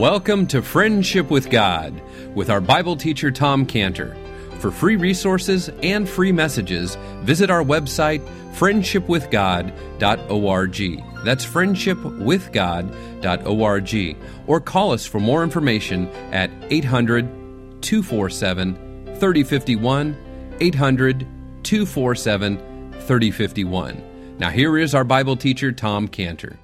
Welcome to Friendship with God with our Bible teacher Tom Cantor. For free resources and free messages, visit our website friendshipwithgod.org. That's friendshipwithgod.org. Or call us for more information at 800 247 3051. 800 247 3051. Now, here is our Bible teacher, Tom Cantor.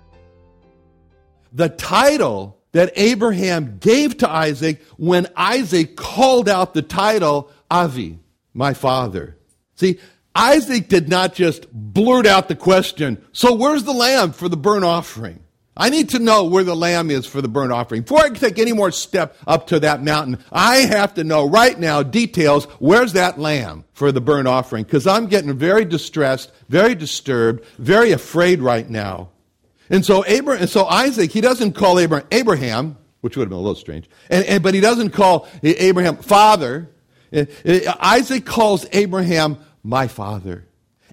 The title that Abraham gave to Isaac when Isaac called out the title Avi, my father. See, Isaac did not just blurt out the question, so where's the lamb for the burnt offering? I need to know where the lamb is for the burnt offering. Before I can take any more step up to that mountain, I have to know right now details. Where's that lamb for the burnt offering? Because I'm getting very distressed, very disturbed, very afraid right now. And so Abraham, and so Isaac, he doesn't call Abraham, Abraham, which would have been a little strange, and, and, but he doesn't call Abraham father. Isaac calls Abraham my father.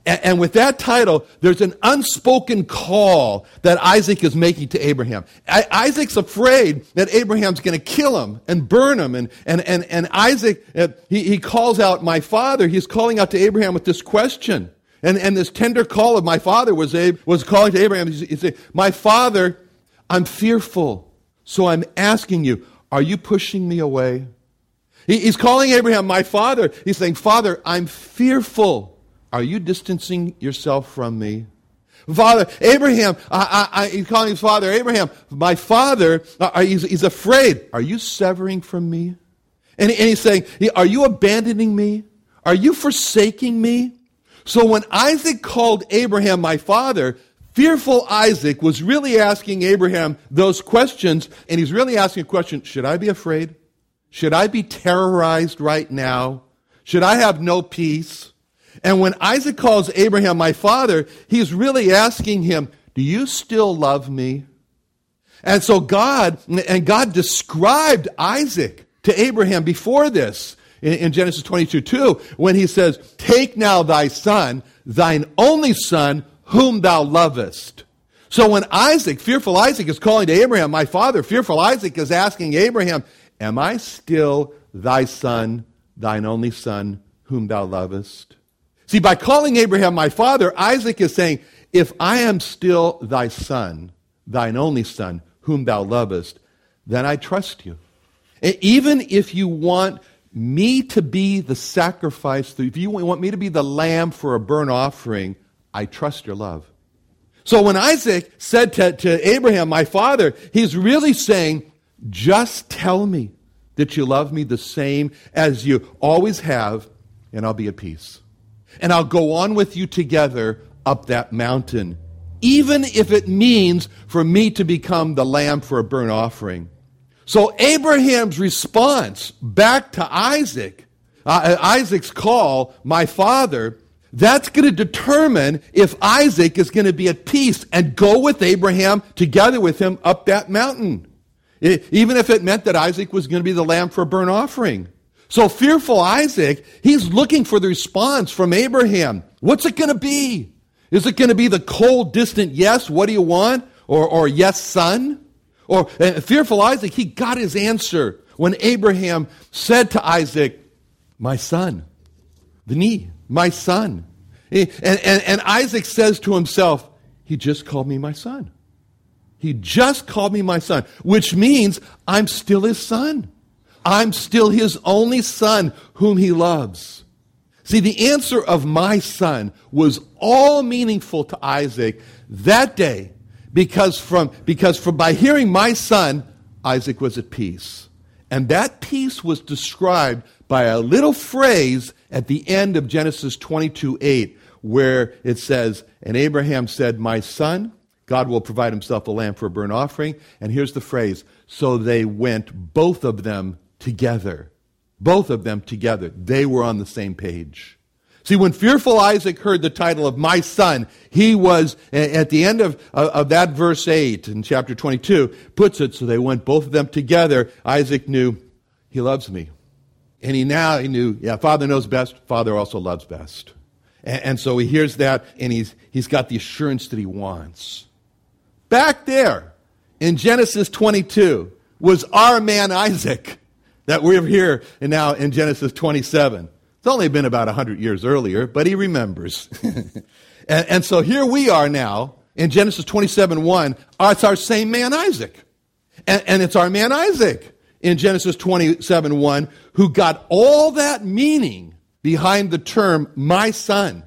And, and with that title, there's an unspoken call that Isaac is making to Abraham. I, Isaac's afraid that Abraham's going to kill him and burn him. And, and, and, and Isaac, uh, he, he calls out, My father. He's calling out to Abraham with this question. And, and this tender call of my father was, was calling to Abraham. He said, My father, I'm fearful. So I'm asking you, are you pushing me away? He, he's calling Abraham my father. He's saying, Father, I'm fearful. Are you distancing yourself from me? Father, Abraham, I, I, I, he's calling his father Abraham, my father, uh, he's, he's, afraid. Are you severing from me? And, and he's saying, Are you abandoning me? Are you forsaking me? So when Isaac called Abraham my father, fearful Isaac was really asking Abraham those questions, and he's really asking a question Should I be afraid? Should I be terrorized right now? Should I have no peace? And when Isaac calls Abraham my father, he's really asking him, Do you still love me? And so God, and God described Isaac to Abraham before this in, in Genesis 22 2, when he says, Take now thy son, thine only son, whom thou lovest. So when Isaac, fearful Isaac, is calling to Abraham, my father, fearful Isaac is asking Abraham, Am I still thy son, thine only son, whom thou lovest? See, by calling Abraham my father, Isaac is saying, If I am still thy son, thine only son, whom thou lovest, then I trust you. Even if you want me to be the sacrifice, if you want me to be the lamb for a burnt offering, I trust your love. So when Isaac said to, to Abraham, my father, he's really saying, just tell me that you love me the same as you always have, and I'll be at peace and I'll go on with you together up that mountain, even if it means for me to become the lamb for a burnt offering. So Abraham's response back to Isaac, uh, Isaac's call, my father, that's going to determine if Isaac is going to be at peace and go with Abraham together with him up that mountain. It, even if it meant that Isaac was going to be the lamb for a burnt offering. So fearful Isaac, he's looking for the response from Abraham. What's it going to be? Is it going to be the cold, distant yes, what do you want? Or, or yes, son? Or uh, fearful Isaac, he got his answer when Abraham said to Isaac, My son, b'ni, my son. And, and, and Isaac says to himself, He just called me my son. He just called me my son, which means I'm still his son. I'm still his only son whom he loves. See, the answer of my son was all meaningful to Isaac that day because from, because from by hearing my son, Isaac was at peace. And that peace was described by a little phrase at the end of Genesis 22 8, where it says, And Abraham said, My son, God will provide himself a lamb for a burnt offering. And here's the phrase So they went, both of them, together. Both of them together. They were on the same page. See, when fearful Isaac heard the title of my son, he was, at the end of, uh, of that verse 8 in chapter 22, puts it, so they went both of them together. Isaac knew, he loves me. And he now, he knew, yeah, father knows best, father also loves best. And, and so he hears that, and he's, he's got the assurance that he wants. Back there, in Genesis 22, was our man Isaac that we're here and now in Genesis 27. It's only been about 100 years earlier, but he remembers. and, and, so here we are now in Genesis 27 1. Ah, it's our same man Isaac. And, and it's our man Isaac in Genesis 27 1 who got all that meaning behind the term my son.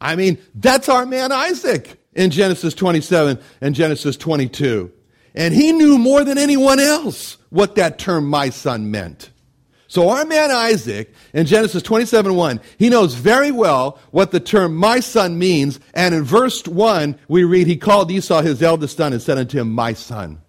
I mean, that's our man Isaac in Genesis 27 and Genesis 22. And he knew more than anyone else what that term my son meant. So our man Isaac in Genesis 27 1, he knows very well what the term my son means. And in verse 1, we read, he called Esau his eldest son and said unto him, my son.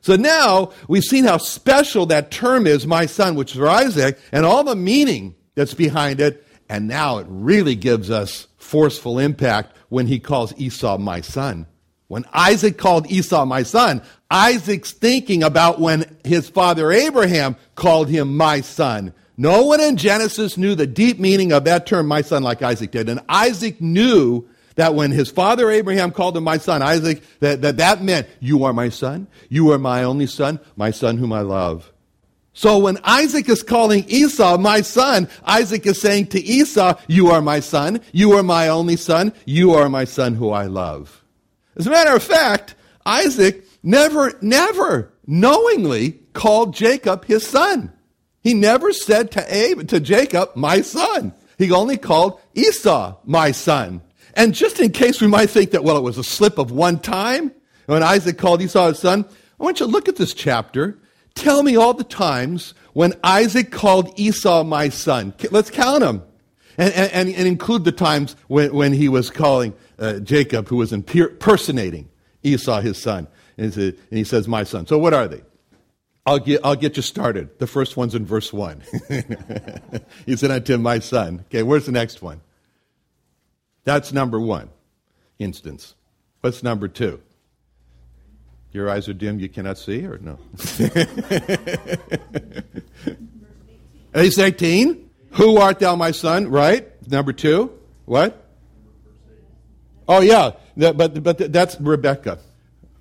So now we've seen how special that term is, my son, which is for Isaac, and all the meaning that's behind it. And now it really gives us forceful impact when he calls Esau my son. When Isaac called Esau my son, Isaac's thinking about when his father Abraham called him my son. No one in Genesis knew the deep meaning of that term, my son, like Isaac did. And Isaac knew that when his father Abraham called him my son, Isaac, that, that that meant, you are my son, you are my only son, my son whom I love. So when Isaac is calling Esau my son, Isaac is saying to Esau, you are my son, you are my only son, you are my son who I love. As a matter of fact, Isaac never, never knowingly called Jacob his son. He never said to Abe, to Jacob, my son. He only called Esau my son. And just in case we might think that, well, it was a slip of one time when Isaac called Esau his son, I want you to look at this chapter. Tell me all the times when Isaac called Esau my son. Let's count them. And, and, and include the times when, when he was calling uh, Jacob, who was impersonating Esau, his son. And he, says, My son. So what are they? I'll get, I'll get you started. The first one's in verse 1. he said unto him, My son. Okay, where's the next one? That's number one instance. What's number two? Your eyes are dim, you cannot see, or no? Verse 18. Who art thou, my son? Right? Number two. What? Oh, yeah. But, but that's Rebecca.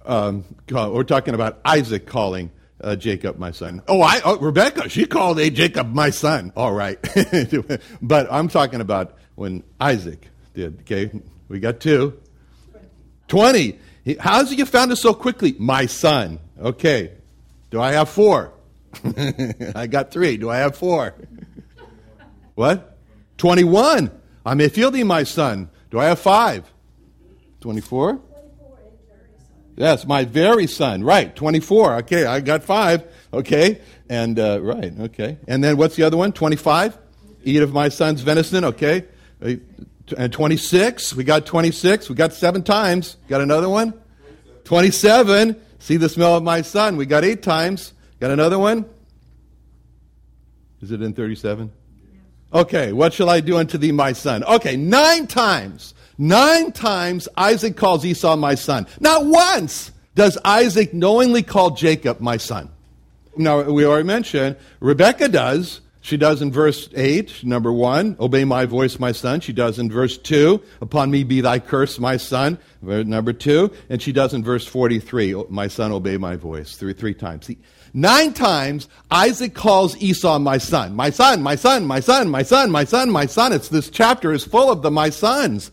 Um, we're talking about Isaac calling uh, Jacob my son. Oh, I, oh, Rebecca, she called a Jacob my son. All right. but I'm talking about when Isaac did. Okay, we got two. 20. How's you found it so quickly? My son. Okay. Do I have four? I got three. Do I have four? what? 21. I may feel thee, my son. Do I have five? 24? Yes, my very son. Right, 24. Okay, I got five. Okay, and uh, right, okay. And then what's the other one? 25? Eat of my son's venison. Okay. And 26. We got 26. We got seven times. Got another one? 27. See the smell of my son. We got eight times. Got another one? Is it in 37? Okay, what shall I do unto thee, my son? Okay, nine times. Nine times Isaac calls Esau my son. Not once does Isaac knowingly call Jacob my son. Now, we already mentioned Rebecca does. She does in verse 8, number 1, obey my voice, my son. She does in verse 2, upon me be thy curse, my son, number 2. And she does in verse 43, my son, obey my voice, three, three times. See, nine times Isaac calls Esau my son. My son, my son, my son, my son, my son, my son. It's this chapter is full of the my sons.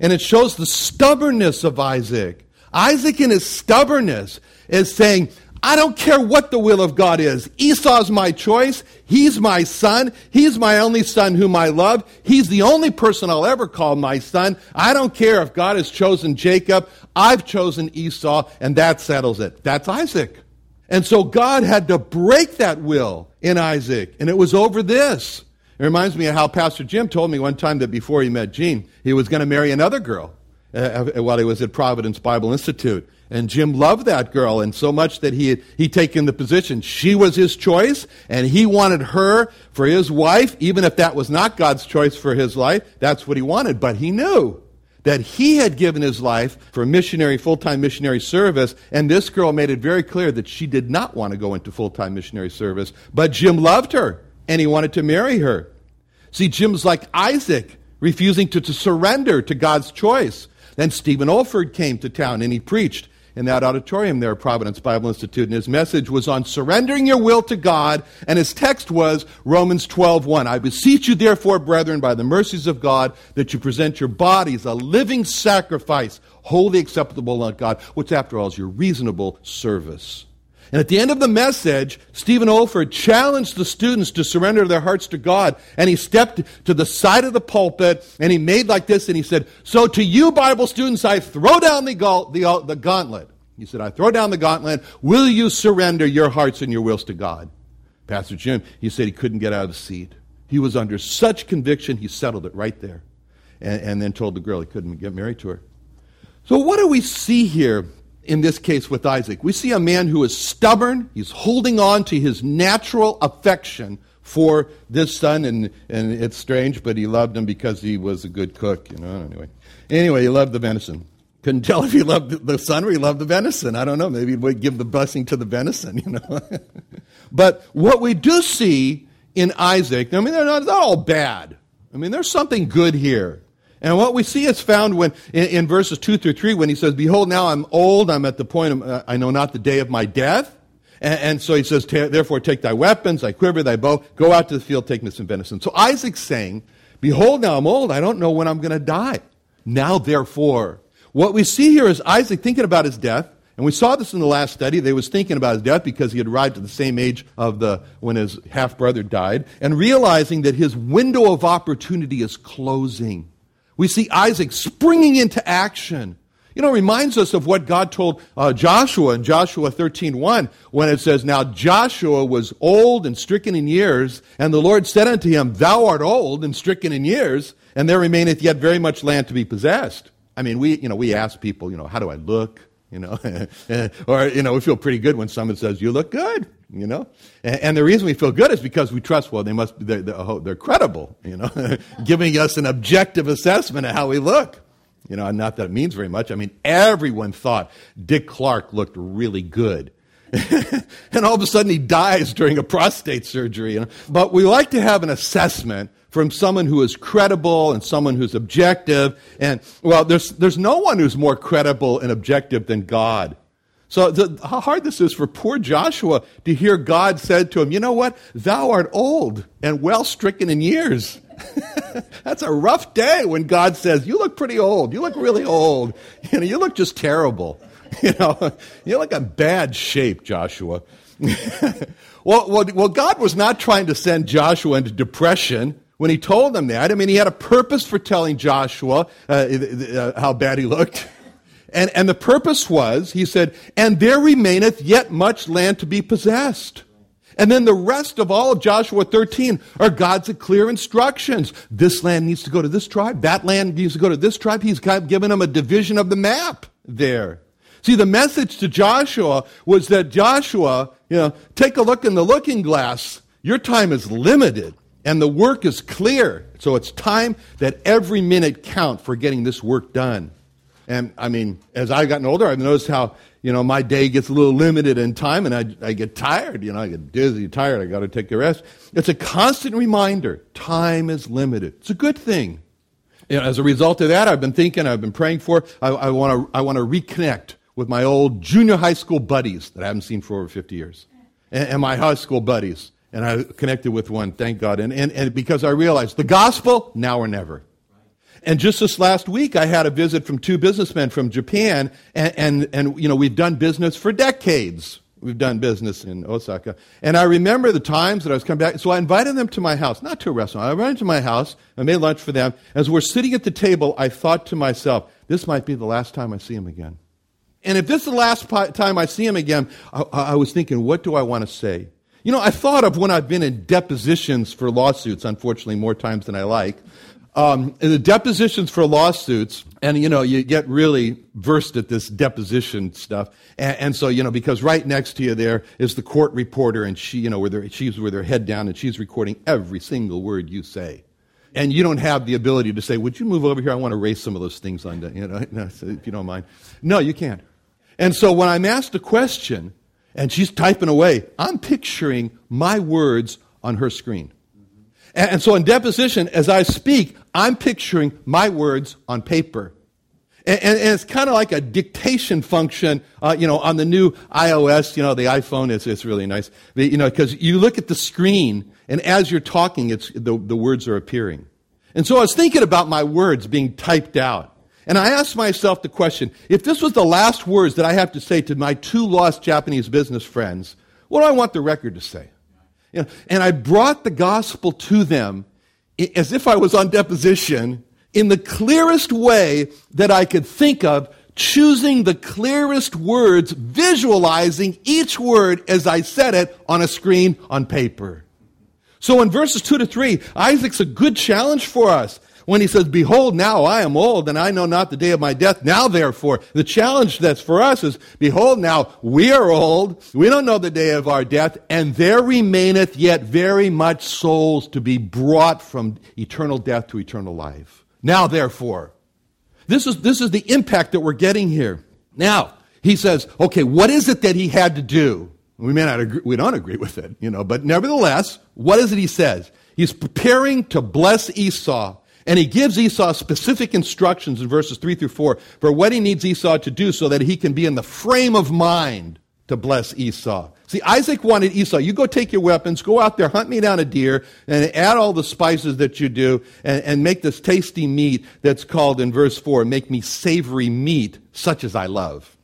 And it shows the stubbornness of Isaac. Isaac in his stubbornness is saying, I don't care what the will of God is. Esau's my choice. He's my son. He's my only son whom I love. He's the only person I'll ever call my son. I don't care if God has chosen Jacob. I've chosen Esau, and that settles it. That's Isaac. And so God had to break that will in Isaac, and it was over this. It reminds me of how Pastor Jim told me one time that before he met Jean, he was going to marry another girl uh, uh, while he was at Providence Bible Institute. And Jim loved that girl, and so much that he had he taken the position. She was his choice, and he wanted her for his wife, even if that was not God's choice for his life. That's what he wanted. But he knew that he had given his life for missionary, full-time missionary service, and this girl made it very clear that she did not want to go into full-time missionary service. But Jim loved her and he wanted to marry her. See, Jim's like Isaac, refusing to, to surrender to God's choice. Then Stephen Olford came to town and he preached. In that auditorium there Providence Bible Institute, and his message was on surrendering your will to God, and his text was Romans 12:1. I beseech you, therefore, brethren, by the mercies of God, that you present your bodies a living sacrifice, wholly acceptable unto God, which after all is your reasonable service. And at the end of the message, Stephen Olford challenged the students to surrender their hearts to God. And he stepped to the side of the pulpit and he made like this and he said, So to you, Bible students, I throw down the, the, uh, the gauntlet. He said, I throw down the gauntlet. Will you surrender your hearts and your wills to God? Pastor Jim, he said he couldn't get out of the seat. He was under such conviction, he settled it right there. And, and then told the girl he couldn't get married to her. So, what do we see here in this case with Isaac. We see a man who is stubborn. He's holding on to his natural affection for this son, and, and it's strange, but he loved him because he was a good cook, you know, anyway. Anyway, he loved the venison. Couldn't tell if he loved the son or he loved the venison. I don't know. Maybe he would give the blessing to the venison, you know. but what we do see in Isaac, I mean, they're not, they're not all bad. I mean, there's something good here. And what we see is found when, in, in, verses 2 through 3 when he says, Behold, now I'm old, I'm at the point, of, uh, I know not the day of my death. And, and so he says, Therefore take thy weapons, thy quiver, thy bow, go out to the field, take me some venison. So Isaac's saying, Behold, now I'm old, I don't know when I'm going to die. Now therefore. What we see here is Isaac thinking about his death. And we saw this in the last study. They was thinking about his death because he had arrived at the same age of the when his half brother died, and realizing that his window of opportunity is closing. We see Isaac springing into action. You know, it reminds us of what God told uh, Joshua in Joshua 13.1 when it says, Now Joshua was old and stricken in years, and the Lord said unto him, Thou art old and stricken in years, and there remaineth yet very much land to be possessed. I mean, we, you know, we ask people, you know, how do I look? You know, or, you know, we feel pretty good when someone says, You look good you know? And, and, the reason we feel good is because we trust, well, they must be, they're, they're, oh, they're credible, you know, giving us an objective assessment of how we look. You know, not that it means very much. I mean, everyone thought Dick Clark looked really good. and all of a sudden he dies during a prostate surgery. But we like to have an assessment from someone who is credible and someone who's objective. And, well, there's, there's no one who's more credible and objective than God. So the, how hard this is for poor Joshua to hear God said to him, you know what? Thou art old and well stricken in years. That's a rough day when God says, you look pretty old. You look really old. You know, you look just terrible. You know, you're like in bad shape, Joshua. well, well, well, God was not trying to send Joshua into depression when he told him that. I mean, he had a purpose for telling Joshua uh, uh, how bad he looked. And, and the purpose was, he said, and there remaineth yet much land to be possessed. And then the rest of all of Joshua 13 are God's clear instructions. This land needs to go to this tribe. That land needs to go to this tribe. He's given them a division of the map there. See, the message to Joshua was that Joshua, you know, take a look in the looking glass. Your time is limited and the work is clear. So it's time that every minute count for getting this work done. And I mean, as I've gotten older, I've noticed how, you know, my day gets a little limited in time and I, I get tired. You know, I get dizzy, tired. I got to take a rest. It's a constant reminder time is limited. It's a good thing. You know, as a result of that, I've been thinking, I've been praying for, I, I want to I wanna reconnect with my old junior high school buddies that I haven't seen for over 50 years. And, my high school buddies. And I connected with one, thank God. And, and, and because I realized the gospel, now or never. And just this last week, I had a visit from two businessmen from Japan, and, and, and you know, we've done business for decades. We've done business in Osaka. And I remember the times that I was coming back. So I invited them to my house, not to a restaurant. I them to my house. I made lunch for them. As we're sitting at the table, I thought to myself, this might be the last time I see them again. And if this is the last time I see him again, I, I was thinking, what do I want to say? You know, I thought of when I've been in depositions for lawsuits, unfortunately, more times than I like um, the depositions for lawsuits, and you know, you get really versed at this deposition stuff, and, and, so you know, because right next to you there is the court reporter, and she, you know, her, she's with her head down, and she's recording every single word you say, and you don't have the ability to say, "Would you move over here? I want to erase some of those things on that, you know, if you don't mind." No, you can't. And so when I'm asked a question, and she's typing away, I'm picturing my words on her screen. And so in deposition, as I speak, I'm picturing my words on paper. And, and, and it's kind of like a dictation function, uh, you know, on the new iOS, you know, the iPhone is, it's really nice. You know, because you look at the screen and as you're talking, it's, the, the words are appearing. And so I was thinking about my words being typed out. And I asked myself the question, if this was the last words that I have to say to my two lost Japanese business friends, what do I want the record to say? You know, and I brought the gospel to them as if I was on deposition in the clearest way that I could think of, choosing the clearest words, visualizing each word as I said it on a screen on paper. So in verses 2 to 3, Isaac's a good challenge for us when he says, Behold, now I am old, and I know not the day of my death. Now, therefore, the challenge that's for us is, Behold, now we are old, we don't know the day of our death, and there remaineth yet very much souls to be brought from eternal death to eternal life. Now, therefore, this is, this is the impact that we're getting here. Now, he says, okay, what is it that he had to do? We may not agree, we don't agree with it, you know, but nevertheless, what is it he says? He's preparing to bless Esau. And he gives Esau specific instructions in verses 3 through 4 for what he needs Esau to do so that he can be in the frame of mind to bless Esau. See, Isaac wanted Esau, you go take your weapons, go out there, hunt me down a deer, and add all the spices that you do, and, and make this tasty meat that's called in verse 4, make me savory meat, such as I love.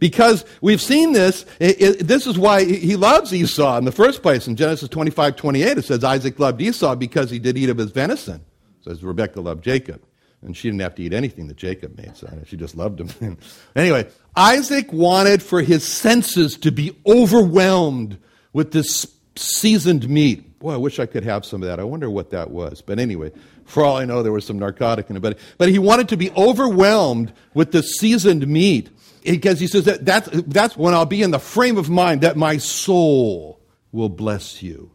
Because we've seen this, it, it, this is why he loves Esau in the first place. In Genesis 25, 28, it says Isaac loved Esau because he did eat of his venison. Says Rebekah loved Jacob. And she didn't have to eat anything that Jacob made, so she just loved him. anyway, Isaac wanted for his senses to be overwhelmed with this seasoned meat. Boy, I wish I could have some of that. I wonder what that was. But anyway, for all I know, there was some narcotic in it. But, but he wanted to be overwhelmed with the seasoned meat because he says that that's, that's when I'll be in the frame of mind that my soul will bless you.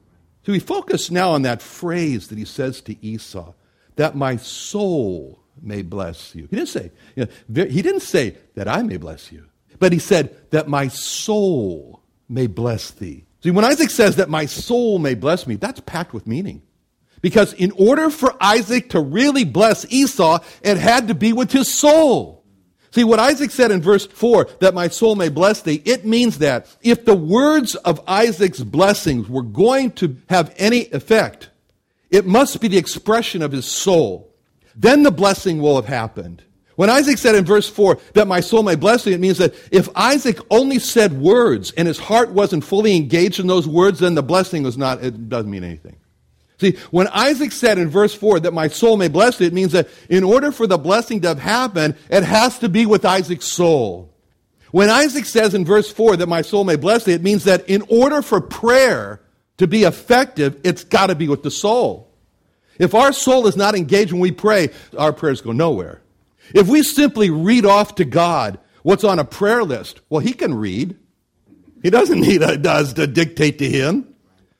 So we focus now on that phrase that he says to Esau, that my soul may bless you. He didn't say, you know, he didn't say that I may bless you, but he said that my soul may bless thee. See, when Isaac says that my soul may bless me, that's packed with meaning. Because in order for Isaac to really bless Esau, it had to be with his soul. See, what Isaac said in verse 4, that my soul may bless thee, it means that if the words of Isaac's blessings were going to have any effect, it must be the expression of his soul. Then the blessing will have happened. When Isaac said in verse 4 that my soul may bless thee, it means that if Isaac only said words and his heart wasn't fully engaged in those words, then the blessing was not, it doesn't mean anything. See, when Isaac said in verse 4 that my soul may bless it, it means that in order for the blessing to have happened, it has to be with Isaac's soul. When Isaac says in verse 4 that my soul may bless it, it means that in order for prayer to be effective, it's got to be with the soul. If our soul is not engaged when we pray, our prayers go nowhere. If we simply read off to God what's on a prayer list, well, He can read. He doesn't need us to dictate to Him.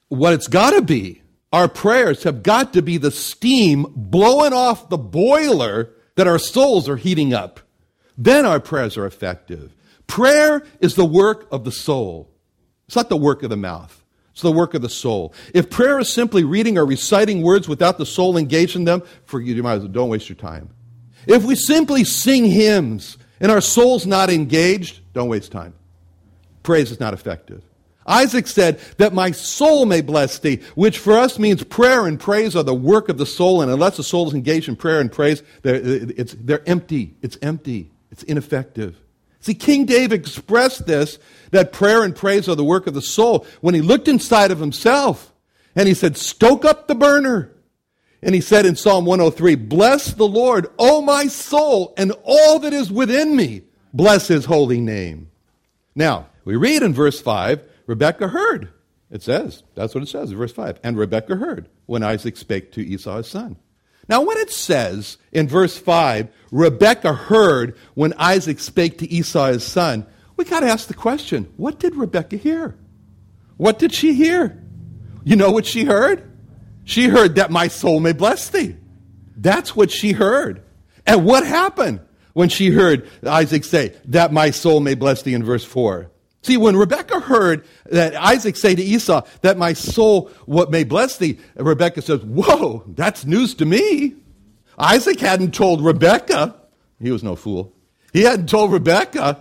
What it's got to be our prayers have got to be the steam blowing off the boiler that our souls are heating up. Then our prayers are effective. Prayer is the work of the soul. It's not the work of the mouth. It's the work of the soul. If prayer is simply reading or reciting words without the soul engaged in them, forget you might as well don't waste your time. If we simply sing hymns and our soul's not engaged, don't waste time. Praise is not effective. Isaac said, that my soul may bless thee, which for us means prayer and praise are the work of the soul, and unless the soul is engaged in prayer and praise, they're, it's, they're empty. It's empty. It's ineffective. See, King David expressed this, that prayer and praise are the work of the soul, when he looked inside of himself and he said, Stoke up the burner. And he said in Psalm 103, Bless the Lord, O my soul, and all that is within me. Bless his holy name. Now, we read in verse 5 Rebekah heard. It says, that's what it says in verse 5. And Rebekah heard when Isaac spake to Esau his son. Now, when it says in verse 5, Rebekah heard when Isaac spake to Esau his son, we got to ask the question what did Rebekah hear? What did she hear? You know what she heard? She heard that my soul may bless thee. That's what she heard. And what happened when she heard Isaac say, that my soul may bless thee in verse 4? See, when Rebekah heard that Isaac say to Esau, that my soul what may bless thee, Rebekah says, Whoa, that's news to me. Isaac hadn't told Rebekah, he was no fool. He hadn't told Rebecca,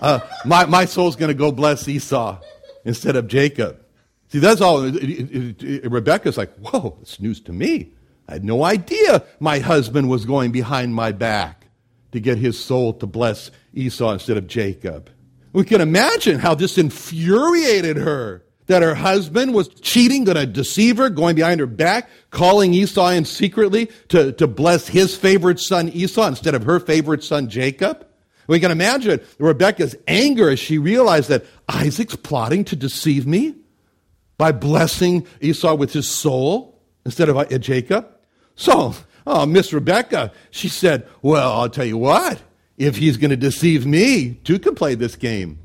uh, my, my soul's going to go bless Esau instead of Jacob. See, that's all. Rebecca's like, whoa, it's news to me. I had no idea my husband was going behind my back to get his soul to bless Esau instead of Jacob. We can imagine how this infuriated her that her husband was cheating, going to deceive her, going behind her back, calling Esau in secretly to, to bless his favorite son Esau instead of her favorite son Jacob. We can imagine Rebecca's anger as she realized that Isaac's plotting to deceive me by blessing Esau with his soul instead of uh, Jacob. So, oh, Miss Rebecca, she said, Well, I'll tell you what, if he's going to deceive me, two can play this game.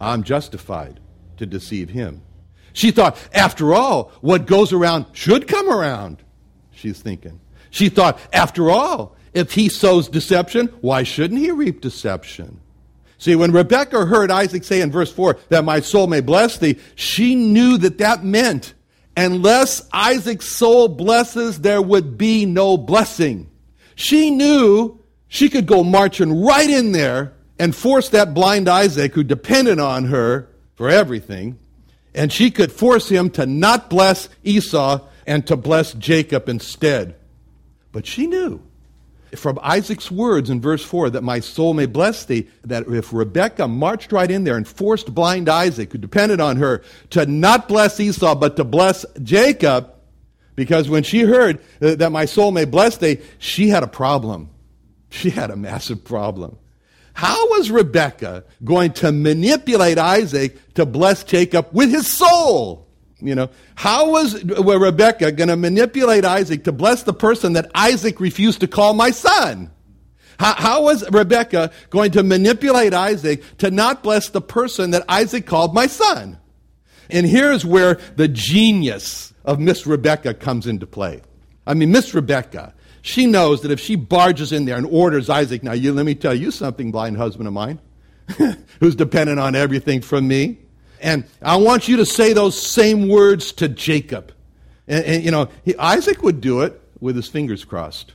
I'm justified to deceive him. She thought, after all, what goes around should come around. She's thinking. She thought, after all, if he sows deception, why shouldn't he reap deception? See, when Rebekah heard Isaac say in verse 4 that my soul may bless thee, she knew that that meant unless Isaac's soul blesses, there would be no blessing. She knew she could go marching right in there and force that blind Isaac, who depended on her for everything, and she could force him to not bless Esau and to bless Jacob instead. But she knew from Isaac's words in verse 4 that my soul may bless thee, that if Rebekah marched right in there and forced blind Isaac, who depended on her, to not bless Esau but to bless Jacob, because when she heard uh, that my soul may bless thee, she had a problem. She had a massive problem. How was Rebekah going to manipulate Isaac to bless Jacob with his soul? You know, how was Rebekah going to manipulate Isaac to bless the person that Isaac refused to call my son? How, how was Rebekah going to manipulate Isaac to not bless the person that Isaac called my son? And here's where the genius of Miss Rebecca comes into play. I mean, Miss Rebekah she knows that if she barges in there and orders Isaac, now you, let me tell you something, blind husband of mine, who's dependent on everything from me. And I want you to say those same words to Jacob. And, and you know, he, Isaac would do it with his fingers crossed.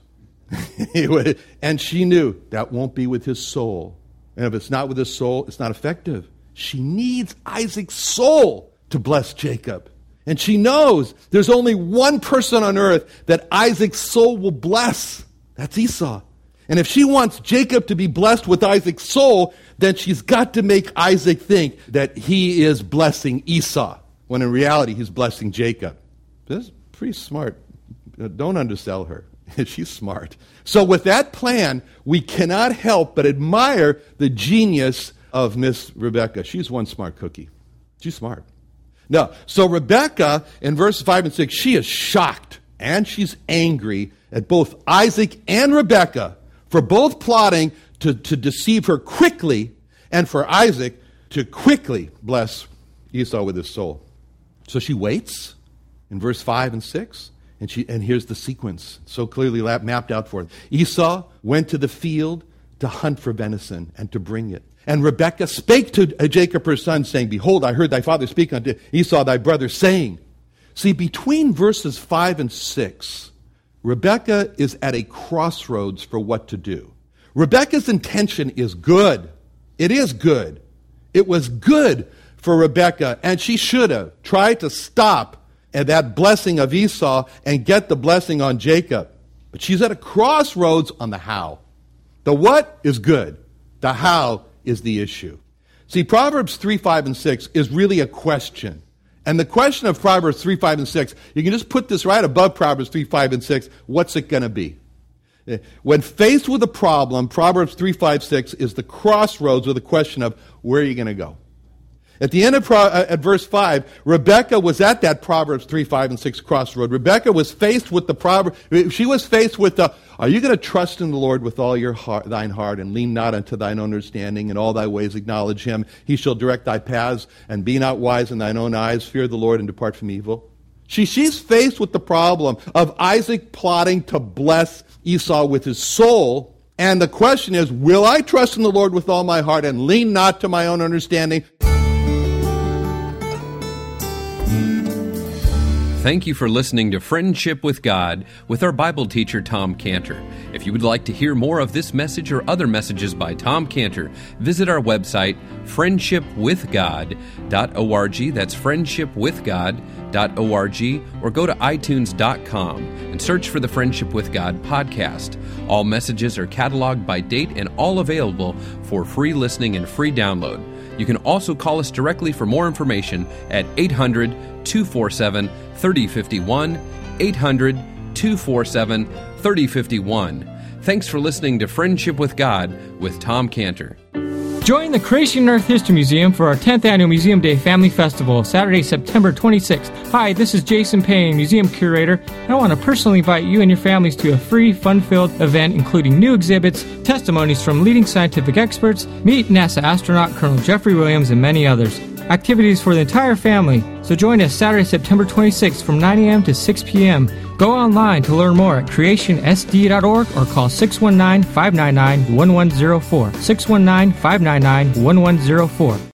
would, and she knew that won't be with his soul. And if it's not with his soul, it's not effective. She needs Isaac's soul to bless Jacob. And she knows there's only one person on earth that Isaac's soul will bless. That's Esau. And if she wants Jacob to be blessed with Isaac's soul, then she's got to make Isaac think that he is blessing Esau, when in reality he's blessing Jacob. This is pretty smart. Uh, don't undersell her. she's smart. So, with that plan, we cannot help but admire the genius of Miss Rebecca. She's one smart cookie. She's smart. No. So Rebecca, in verses 5 and 6, she is shocked and she's angry at both Isaac and Rebecca for both plotting to, to deceive her quickly and for Isaac to quickly bless Esau with his soul. So she waits in verse 5 and 6. And, she, and here's the sequence so clearly mapped out for us. Esau went to the field to hunt for venison and to bring it. And Rebekah spake to uh, Jacob her son, saying, Behold, I heard thy father speak unto Esau thy brother, saying, See, between verses 5 and 6, Rebekah is at a crossroads for what to do. Rebekah's intention is good. It is good. It was good for Rebekah, and she should have tried to stop at that blessing of Esau and get the blessing on Jacob. But she's at a crossroads on the how. The what is good, the how is the issue. See, Proverbs 3, 5, and 6 is really a question. And the question of Proverbs 3, 5, and 6, you can just put this right above Proverbs 3, 5, and 6. What's it going to be? Eh, when faced with a problem, Proverbs 3, 5, 6 is the crossroads with the question of where are you going to go? At the end of Pro, uh, at verse 5, Rebecca was at that Proverbs 3, 5, and 6 crossroad. Rebecca was faced with the proverb. She was faced with the, are you going to trust in the Lord with all your heart, thine heart and lean not unto thine understanding? In all thy ways acknowledge him. He shall direct thy paths and be not wise in thine own eyes. Fear the Lord and depart from evil. She, she's faced with the problem of Isaac plotting to bless Esau with his soul. And the question is, will I trust in the Lord with all my heart and lean not to my own understanding? Thank you for listening to Friendship with God with our Bible teacher, Tom Cantor. If you would like to hear more of this message or other messages by Tom Cantor, visit our website, friendshipwithgod.org. That's friendshipwithgod.org, or go to itunes.com and search for the Friendship with God podcast. All messages are cataloged by date and all available for free listening and free download. You can also call us directly for more information at 800 247 3051. 800 247 3051. Thanks for listening to Friendship with God with Tom Cantor. Join the Creation Earth History Museum for our 10th annual Museum Day Family Festival, Saturday, September 26th. Hi, this is Jason Payne, Museum Curator, I want to personally invite you and your families to a free, fun filled event including new exhibits, testimonies from leading scientific experts, meet NASA astronaut Colonel Jeffrey Williams, and many others. Activities for the entire family, so join us Saturday, September 26th from 9 a.m. to 6 p.m. Go online to learn more at creationsd.org or call 619 599 1104. 619 599 1104.